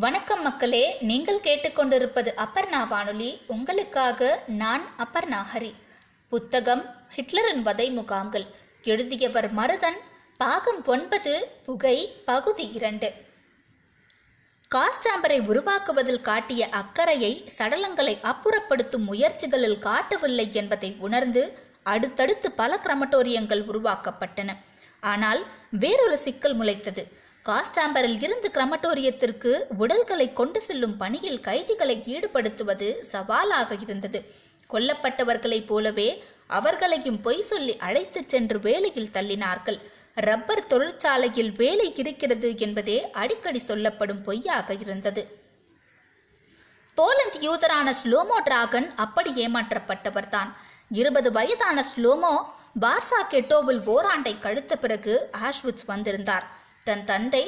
வணக்கம் மக்களே நீங்கள் கேட்டுக்கொண்டிருப்பது அப்பர்ணா வானொலி. உங்களுக்காக நான் அப்பர்ணா ஹரி. புத்தகம் ஹிட்லரின் வதை முகாம்கள். எழுதியவர் மருதன் பாகம் ஒன்பது புகை பகுதி இரண்டு. காஸ்டாம்பரை உருவாக்குவதில் காட்டிய அக்கறையை சடலங்களை அப்புறப்படுத்தும் முயற்சிகளில் காட்டவில்லை என்பதை உணர்ந்து அடுத்தடுத்து பல கிரமட்டோரியங்கள் உருவாக்கப்பட்டன. ஆனால் வேறொரு சிக்கல் முளைத்தது. காஸ்டாம்பரில் இருந்து கிரமட்டோரியத்திற்கு உடல்களை கொண்டு செல்லும் பணியில் கைதிகளை ஈடுபடுத்துவது சவாலாக இருந்தது. கொல்லப்பட்டவர்களைப் போலவே அவர்களையும் பொய் சொல்லி அழைத்துச் சென்று வேலையில் தள்ளினார்கள். ரப்பர் தொழிற்சாலையில் வேலை இருக்கிறது என்பதே அடிக்கடி சொல்லப்படும் பொய்யாக இருந்தது. போலந்து யூதரான ஸ்லோமோ டிராகன் அப்படி ஏமாற்றப்பட்டவர்தான். இருபது வயதான ஸ்லோமோ பார்சா கெட்டோவில் ஓராண்டை கழித்த பிறகு ஆஷ்விட்ஸ் வந்திருந்தார். தன் தந்தை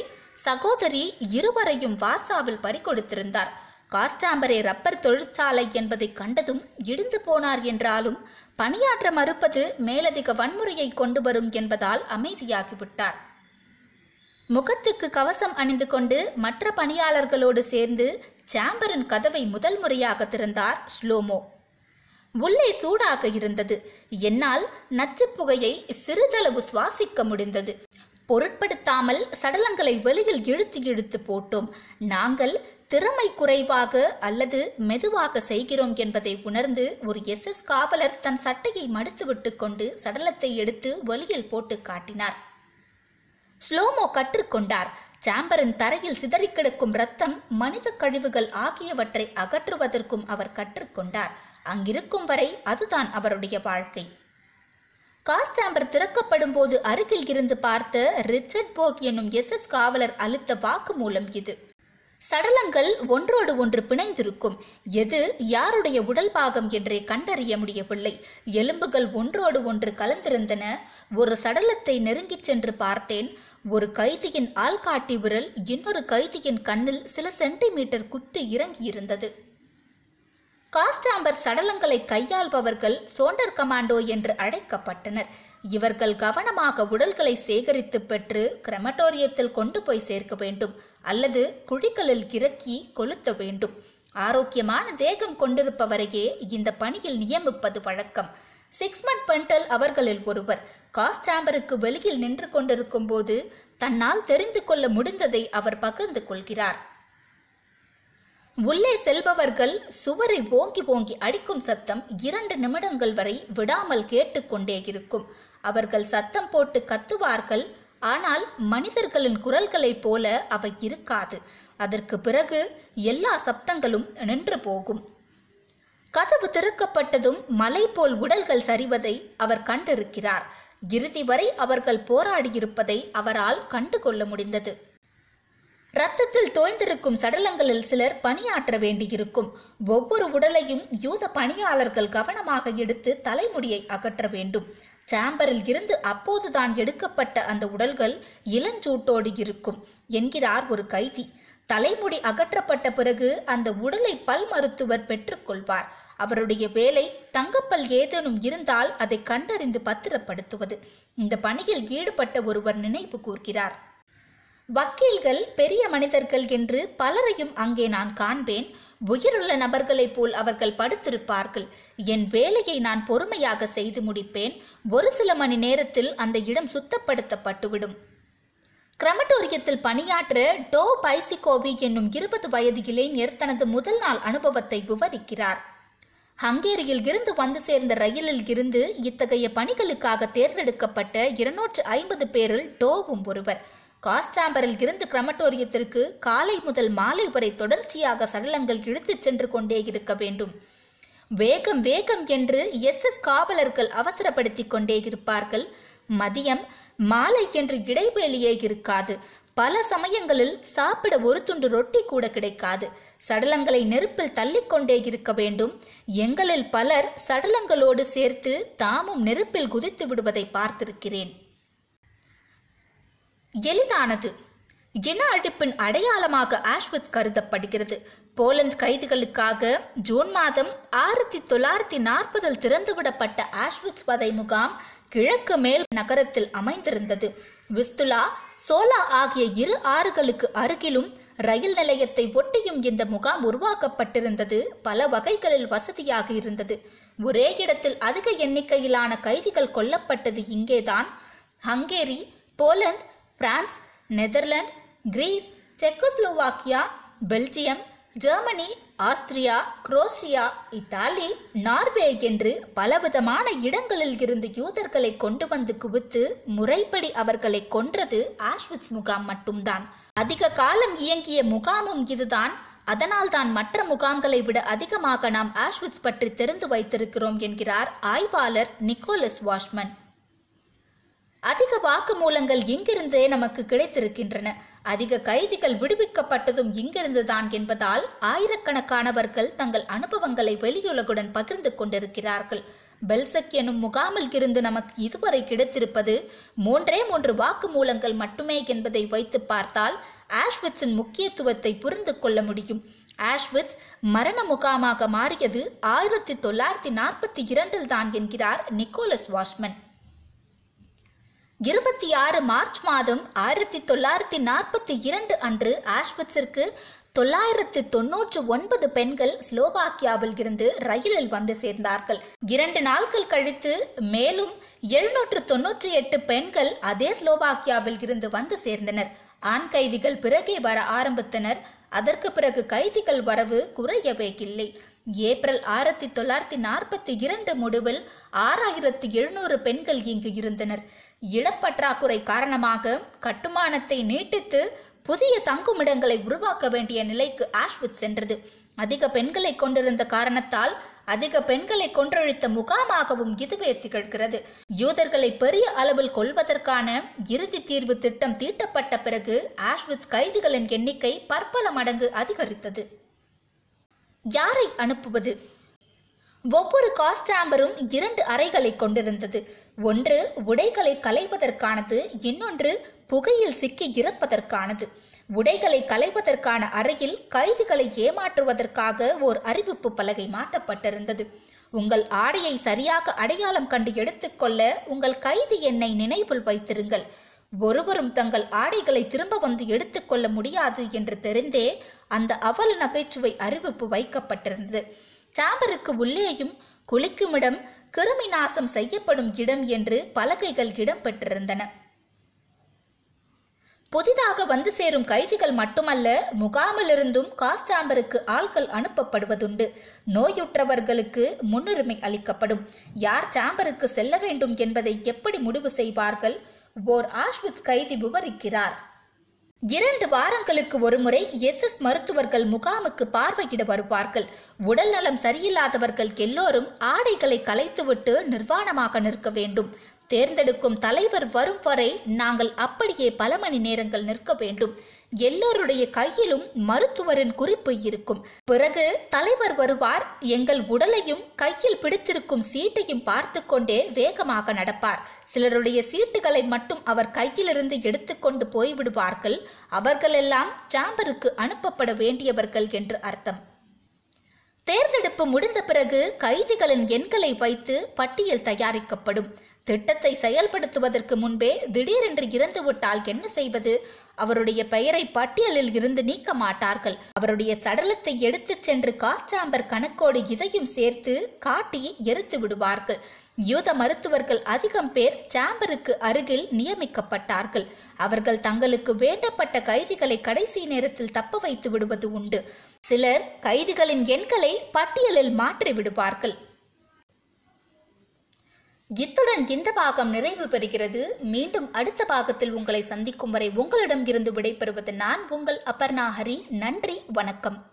சகோதரி இருவரையும் வார்சாவில் பறிகொடுத்திருந்தார். காஸ்டாம்பரே ரப்பர் தொழிற்சாலை என்பதை கண்டதும் இடிந்து போனார் என்றாலும் பணியாற்ற மறுப்பது மேலதிக வன்முறையை கொண்டு வரும் என்பதால் அமைதியாகிவிட்டார். முகத்துக்கு கவசம் அணிந்து கொண்டு மற்ற பணியாளர்களோடு சேர்ந்து சாம்பரின் கதவை முதல் முறையாக திறந்தார் ஸ்லோமோ. உள்ளே சூடாக இருந்தது. என்னால் நச்சு புகையை சிறிதளவு சுவாசிக்க முடிந்தது. பொருட்படுத்தாமல் சடலங்களை வெளியில் இழுத்து இழுத்து போட்டோம். நாங்கள் திறமை குறைவாக அல்லது மெதுவாக செய்கிறோம் என்பதை உணர்ந்து ஒரு எஸ். எஸ். காவலர் தன் சட்டையை மடித்துவிட்டு கொண்டு சடலத்தை எடுத்து வெளியில் போட்டு காட்டினார். ஸ்லோமோ கற்றுக்கொண்டார் சாம்பரின் தரையில் சிதறி கிடக்கும் ரத்தம் மனித கழிவுகள் ஆகியவற்றை அகற்றுவதற்கும் அவர் கற்றுக்கொண்டார் அங்கிருக்கும் வரை அதுதான் அவருடைய வாழ்க்கை. காஸ்டாம்பர் திறக்கப்படும் போது அருகில் இருந்து பார்த்த ரிச்சர்ட் போக் என்னும் எஸ் எஸ் காவலர் அளித்த வாக்குமூலம் இது. சடலங்கள் ஒன்றோடு ஒன்று பிணைந்திருக்கும். எது யாருடைய உடல் பாகம் என்றே கண்டறிய முடியவில்லை. எலும்புகள் ஒன்றோடு ஒன்று கலந்திருந்தன. ஒரு சடலத்தை நெருங்கிச் சென்று பார்த்தேன். ஒரு கைதியின் ஆள்காட்டி விரல் இன்னொரு கைதியின் கண்ணில் சில சென்டிமீட்டர் குத்து இறங்கியிருந்தது. காஸ்டாம்பர் சடலங்களை கையாள்பவர்கள் சோண்டர் கமாண்டோ என்று அழைக்கப்பட்டனர். இவர்கள் கவனமாக உடல்களை சேகரித்து பெற்று கிரமட்டோரியத்தில் கொண்டு போய் சேர்க்க வேண்டும். அல்லது குழிகளில் இறக்கி கொளுத்த வேண்டும். ஆரோக்கியமான தேகம் கொண்டிருப்பவரையே இந்த பணியில் நியமிப்பது வழக்கம். சிக்ஸ்மன் பென்டல் அவர்களில் ஒருவர் காஸ்டாம்பருக்கு வெளியில் நின்று கொண்டிருக்கும் போது தன்னால் தெரிந்து கொள்ள முடிந்ததை அவர் பகிர்ந்து கொள்கிறார். உள்ளே செல்பவர்கள் சுவரை ஓங்கி ஓங்கி அடிக்கும் சத்தம் இரண்டு நிமிடங்கள் வரை விடாமல் கேட்டுக்கொண்டே இருக்கும். அவர்கள் சத்தம் போட்டு கத்துவார்கள் ஆனால் மனிதர்களின் குரல்களைப் போல அவை இருக்காது. அதற்கு பிறகு எல்லா சப்தங்களும் நின்று போகும். கதவு திறக்கப்பட்டதும் மலை போல் உடல்கள் சரிவதை அவர் கண்டிருக்கிறார். இறுதி வரை அவர்கள் போராடியிருப்பதை அவரால் கண்டுகொள்ள முடிந்தது. ரத்தத்தில் தோய்ந்திருக்கும் சடலங்களில் சிலர் பணியாற்ற வேண்டியிருக்கும். ஒவ்வொரு உடலையும் யூத பணியாளர்கள் கவனமாக எடுத்து தலைமுடியை அகற்ற வேண்டும். சாம்பரில் இருந்து அப்போதுதான் எடுக்கப்பட்ட அந்த உடல்கள் இளஞ்சூட்டோடு இருக்கும் என்கிறார் ஒரு கைதி. தலைமுடி அகற்றப்பட்ட பிறகு அந்த உடலை பல் மருத்துவர் பெற்றுக்கொள்வார். அவருடைய வேலை தங்கப்பல் ஏதேனும் இருந்தால் அதை கண்டறிந்து பத்திரப்படுத்துவது. இந்த பணியில் ஈடுபட்ட ஒருவர் நினைவு கூர்கிறார். வக்கீல்கள் பெரிய மனிதர்கள் என்று பலரையும் அங்கே நான் காண்பேன். உயிருள்ள நபர்களைப் போல் அவர்கள் படுத்திருப்பார்கள். என் வேலையை நான் பொறுமையாக செய்து முடிப்பேன். ஒரு சில மணி நேரத்தில் அந்த இடம் சுத்தப்படுத்தப்பட்டுவிடும். கிரமட்டோரியத்தில் பணியாற்ற டோ பைசிகோவி என்னும் இருபது வயது இளைஞர் தனது முதல் நாள் அனுபவத்தை விவரிக்கிறார். ஹங்கேரியில் இருந்து வந்து சேர்ந்த ரயிலில் இருந்து இத்தகைய பணிகளுக்காக தேர்ந்தெடுக்கப்பட்ட இருநூற்று ஐம்பது பேரில் டோவும் ஒருவர். காஸ்டாம்பரில் இருந்து கிரமட்டோரியத்திற்கு காலை முதல் மாலை வரை தொடர்ச்சியாக சடலங்கள் இழுத்துச் சென்று கொண்டே இருக்க வேண்டும். வேகம் வேகம் என்று எஸ் எஸ் காவலர்கள் அவசரப்படுத்திக் கொண்டே இருப்பார்கள். மதியம் மாலை என்று இடைவேளியே இருக்காது. பல சமயங்களில் சாப்பிட ஒரு துண்டு ரொட்டி கூட கிடைக்காது. சடலங்களை நெருப்பில் தள்ளிக்கொண்டே இருக்க வேண்டும். எங்களில் பலர் சடலங்களோடு சேர்த்து தாமும் நெருப்பில் குதித்து விடுவதை பார்த்திருக்கிறேன். எளிதானது. இன அழிப்பின் அடையாளமாக ஆஷ்வித் கருதப்படுகிறது. போலந்து கைதிகளுக்காக ஜூன் மாதம் ஆயிரத்தி தொள்ளாயிரத்தி நாற்பதில் திறந்துவிடப்பட்ட ஆஷ்வித் வதை முகாம் கிழக்கு மேல் நகரத்தில் அமைந்திருந்தது. விஸ்துலா சோலா ஆகிய இரு ஆறுகளுக்கு அருகிலும் ரயில் நிலையத்தை ஒட்டியும் இந்த முகாம் உருவாக்கப்பட்டிருந்தது. பல வகைகளில் வசதியாக இருந்தது. ஒரே இடத்தில் அதிக எண்ணிக்கையிலான கைதிகள் கொல்லப்பட்டது இங்கேதான். Hungary Poland France Netherlands Greece Czechoslovakia Belgium Germany Austria Croatia Italy Norway என்று பலவிதமான இடங்களில் இருந்து யூதர்களை கொண்டு வந்து குவித்து முறைப்படி அவர்களை கொன்றது ஆஷ்விட்ஸ் முகாம் மட்டும்தான். அதிக காலம் இயங்கிய முகாமும் இதுதான். அதனால்தான் மற்ற முகாம்களை விட அதிகமாக நாம் ஆஷ்விட்ஸ் பற்றி தெரிந்து வைத்திருக்கிறோம் என்கிறார் ஆய்வாளர் நிக்கோலஸ் வாஷ்மன். அதிக வாக்குமூலங்கள் இங்கிருந்தே நமக்கு கிடைத்திருக்கின்றன. அதிக கைதிகள் விடுவிக்கப்பட்டதும் இங்கிருந்துதான் என்பதால் ஆயிரக்கணக்கானவர்கள் தங்கள் அனுபவங்களை வெளியுலகுடன் பகிர்ந்து கொண்டிருக்கிறார்கள். பெல்சக் எனும் முகாமில் இருந்து நமக்கு இதுவரை கிடைத்திருப்பது மூன்றே மூன்று வாக்குமூலங்கள் மட்டுமே என்பதை வைத்து பார்த்தால் ஆஷ்விட்ஸின் முக்கியத்துவத்தை புரிந்து கொள்ள முடியும். ஆஷ்விட்ஸ் மரண முகாமாக மாறியது ஆயிரத்தி தொள்ளாயிரத்தி நாற்பத்தி இரண்டில் தான் என்கிறார் நிக்கோலஸ் வாஷ்மன். இருபத்தி ஆறு மார்ச் மாதம் ஆயிரத்தி தொள்ளாயிரத்தி நாற்பத்தி இரண்டு அன்று ஆஷ்விட்ஸிற்கு தொள்ளாயிரத்து தொன்னூற்று ஒன்பது பெண்கள் ஸ்லோவாக்கியாவில் இருந்து ரயிலில் வந்து சேர்ந்தார்கள். இரண்டு நாட்கள் கழித்து மேலும் எழுநூற்று தொன்னூற்றி எட்டு பெண்கள் அதே ஸ்லோவாக்கியாவில் இருந்து வந்து சேர்ந்தனர். ஆண் கைதிகள் பிறகே வர ஆரம்பித்தனர். அதற்கு பிறகு கைதிகள் வரவு குறையவே இல்லை. ஏப்ரல் ஆயிரத்தி தொள்ளாயிரத்தி நாற்பத்தி இரண்டு முடிவில் ஆறாயிரத்தி எழுநூறு பெண்கள் இங்கு இருந்தனர். இடப்பற்றாக்குறை காரணமாக கட்டுமானத்தை நீட்டித்து புதிய தங்குமிடங்களை உருவாக்க வேண்டிய நிலைக்கு ஆஷ்வித் சென்றது. அதிக பெண்களை கொண்டிருந்த காரணத்தால் அதிக பெண்களை கொன்றழித்த முகாமாகவும் இதுவே திகழ்கிறது. யூதர்களை பெரிய அளவில் கொள்வதற்கான இறுதி தீர்வு திட்டம் தீட்டப்பட்ட பிறகு ஆஷ்விட்ஸ் கைதிகளின் எண்ணிக்கை பற்பல மடங்கு அதிகரித்தது. யாரை அனுப்புவது? ஒவ்வொரு காஸ்டாம்பரும் இரண்டு அறைகளை கொண்டிருந்தது. ஒன்று உடைகளை களைவதற்கானது இன்னொன்று புகையில் சிக்கி இறப்பதற்கானது. உடைகளை களைவதற்கான அறையில் கைதிகளை ஏமாற்றுவதற்காக ஓர் அறிவிப்பு பலகை மாட்டப்பட்டிருந்தது உங்கள் ஆடையை சரியாக அடையாளம் கண்டு எடுத்துக்கொள்ள உங்கள் கைதி எண்ணை நினைவில் வைத்திருங்கள். ஒருவரும் தங்கள் ஆடைகளை திரும்ப வந்து எடுத்துக்கொள்ள முடியாது என்று தெரிந்தே அந்த அவல நகைச்சுவை அறிவிப்பு வைக்கப்பட்டிருந்தது. சாம்பருக்கு உள்ளேயும் குளிக்குமிடம் கிருமி நாசம் செய்யப்படும் இடம் என்று பலகைகள் இடம் பெற்றிருந்தன புதிதாக வந்து சேரும் கைதிகள் மட்டுமல்ல முகாமிலிருந்தும் காஸ்டாம்பருக்கு ஆட்கள் அனுப்பப்படுவதுண்டு. நோயுற்றவர்களுக்கு முன்னுரிமை அளிக்கப்படும். யார் சாம்பருக்கு செல்ல வேண்டும் என்பதை எப்படி முடிவு செய்வார்கள்? ஓர் ஆஷ்வித் கைதி விவரிக்கிறார். இரண்டு வாரங்களுக்கு ஒருமுறை எஸ் எஸ் மருத்துவர்கள் முகாமுக்கு பார்வையிட வருவார்கள். உடல் நலம் சரியில்லாதவர்கள் எல்லோரும் ஆடைகளை கலைத்துவிட்டு நிர்வாணமாக நிற்க வேண்டும். தேர்ந்தெடுக்கும் தலைவர் வரும் வரை நாங்கள் அப்படியே பல மணி நேரங்கள் நிற்க வேண்டும். எல்லோருடைய கையிலும் மருத்துவரின் குறிப்பு இருக்கும். பிறகு தலைவர் வருவார் எங்கள் உடலையும் கையில் பிடித்திருக்கும் சீட்டையும் பார்த்து கொண்டே வேகமாக நடப்பார். சிலருடைய சீட்டுகளை மட்டும் அவர் கையிலிருந்து எடுத்துக்கொண்டு போய்விடுவார்கள். அவர்களெல்லாம் சாம்பருக்கு அனுப்பப்பட வேண்டியவர்கள் என்று அர்த்தம். தேர்ந்தெடுப்பு முடிந்த பிறகு கைதிகளின் எண்களை வைத்து பட்டியல் தயாரிக்கப்படும். திட்டத்தை செயல்படுத்துவதற்கு முன்பே திடீரென்று இறந்துவிட்டால் என்ன செய்வது? அவருடைய பெயரை பட்டியலில் இருந்து நீக்க மாட்டார்கள். அவருடைய சடலத்தை எடுத்துச் சென்று காஸ்டாம்பர் கணக்கோடு இதையும் சேர்த்து காட்டி எரித்து விடுவார்கள். யூத மருத்துவர்கள் அதிகம் பேர் சாம்பருக்கு அருகில் நியமிக்கப்பட்டார்கள். அவர்கள் தங்களுக்கு வேண்டப்பட்ட கைதிகளை கடைசி நேரத்தில் தப்ப வைத்து விடுவது உண்டு. சிலர் கைதிகளின் எண்களை பட்டியலில் மாற்றி விடுவார்கள். இத்துடன் இந்த பாகம் நிறைவு பெறுகிறது. மீண்டும் அடுத்த பாகத்தில் உங்களை சந்திக்கும் வரை உங்களிடம் இருந்து விடைபெறுவது நான் உங்கள் அபர்ணா ஹரி. நன்றி வணக்கம்.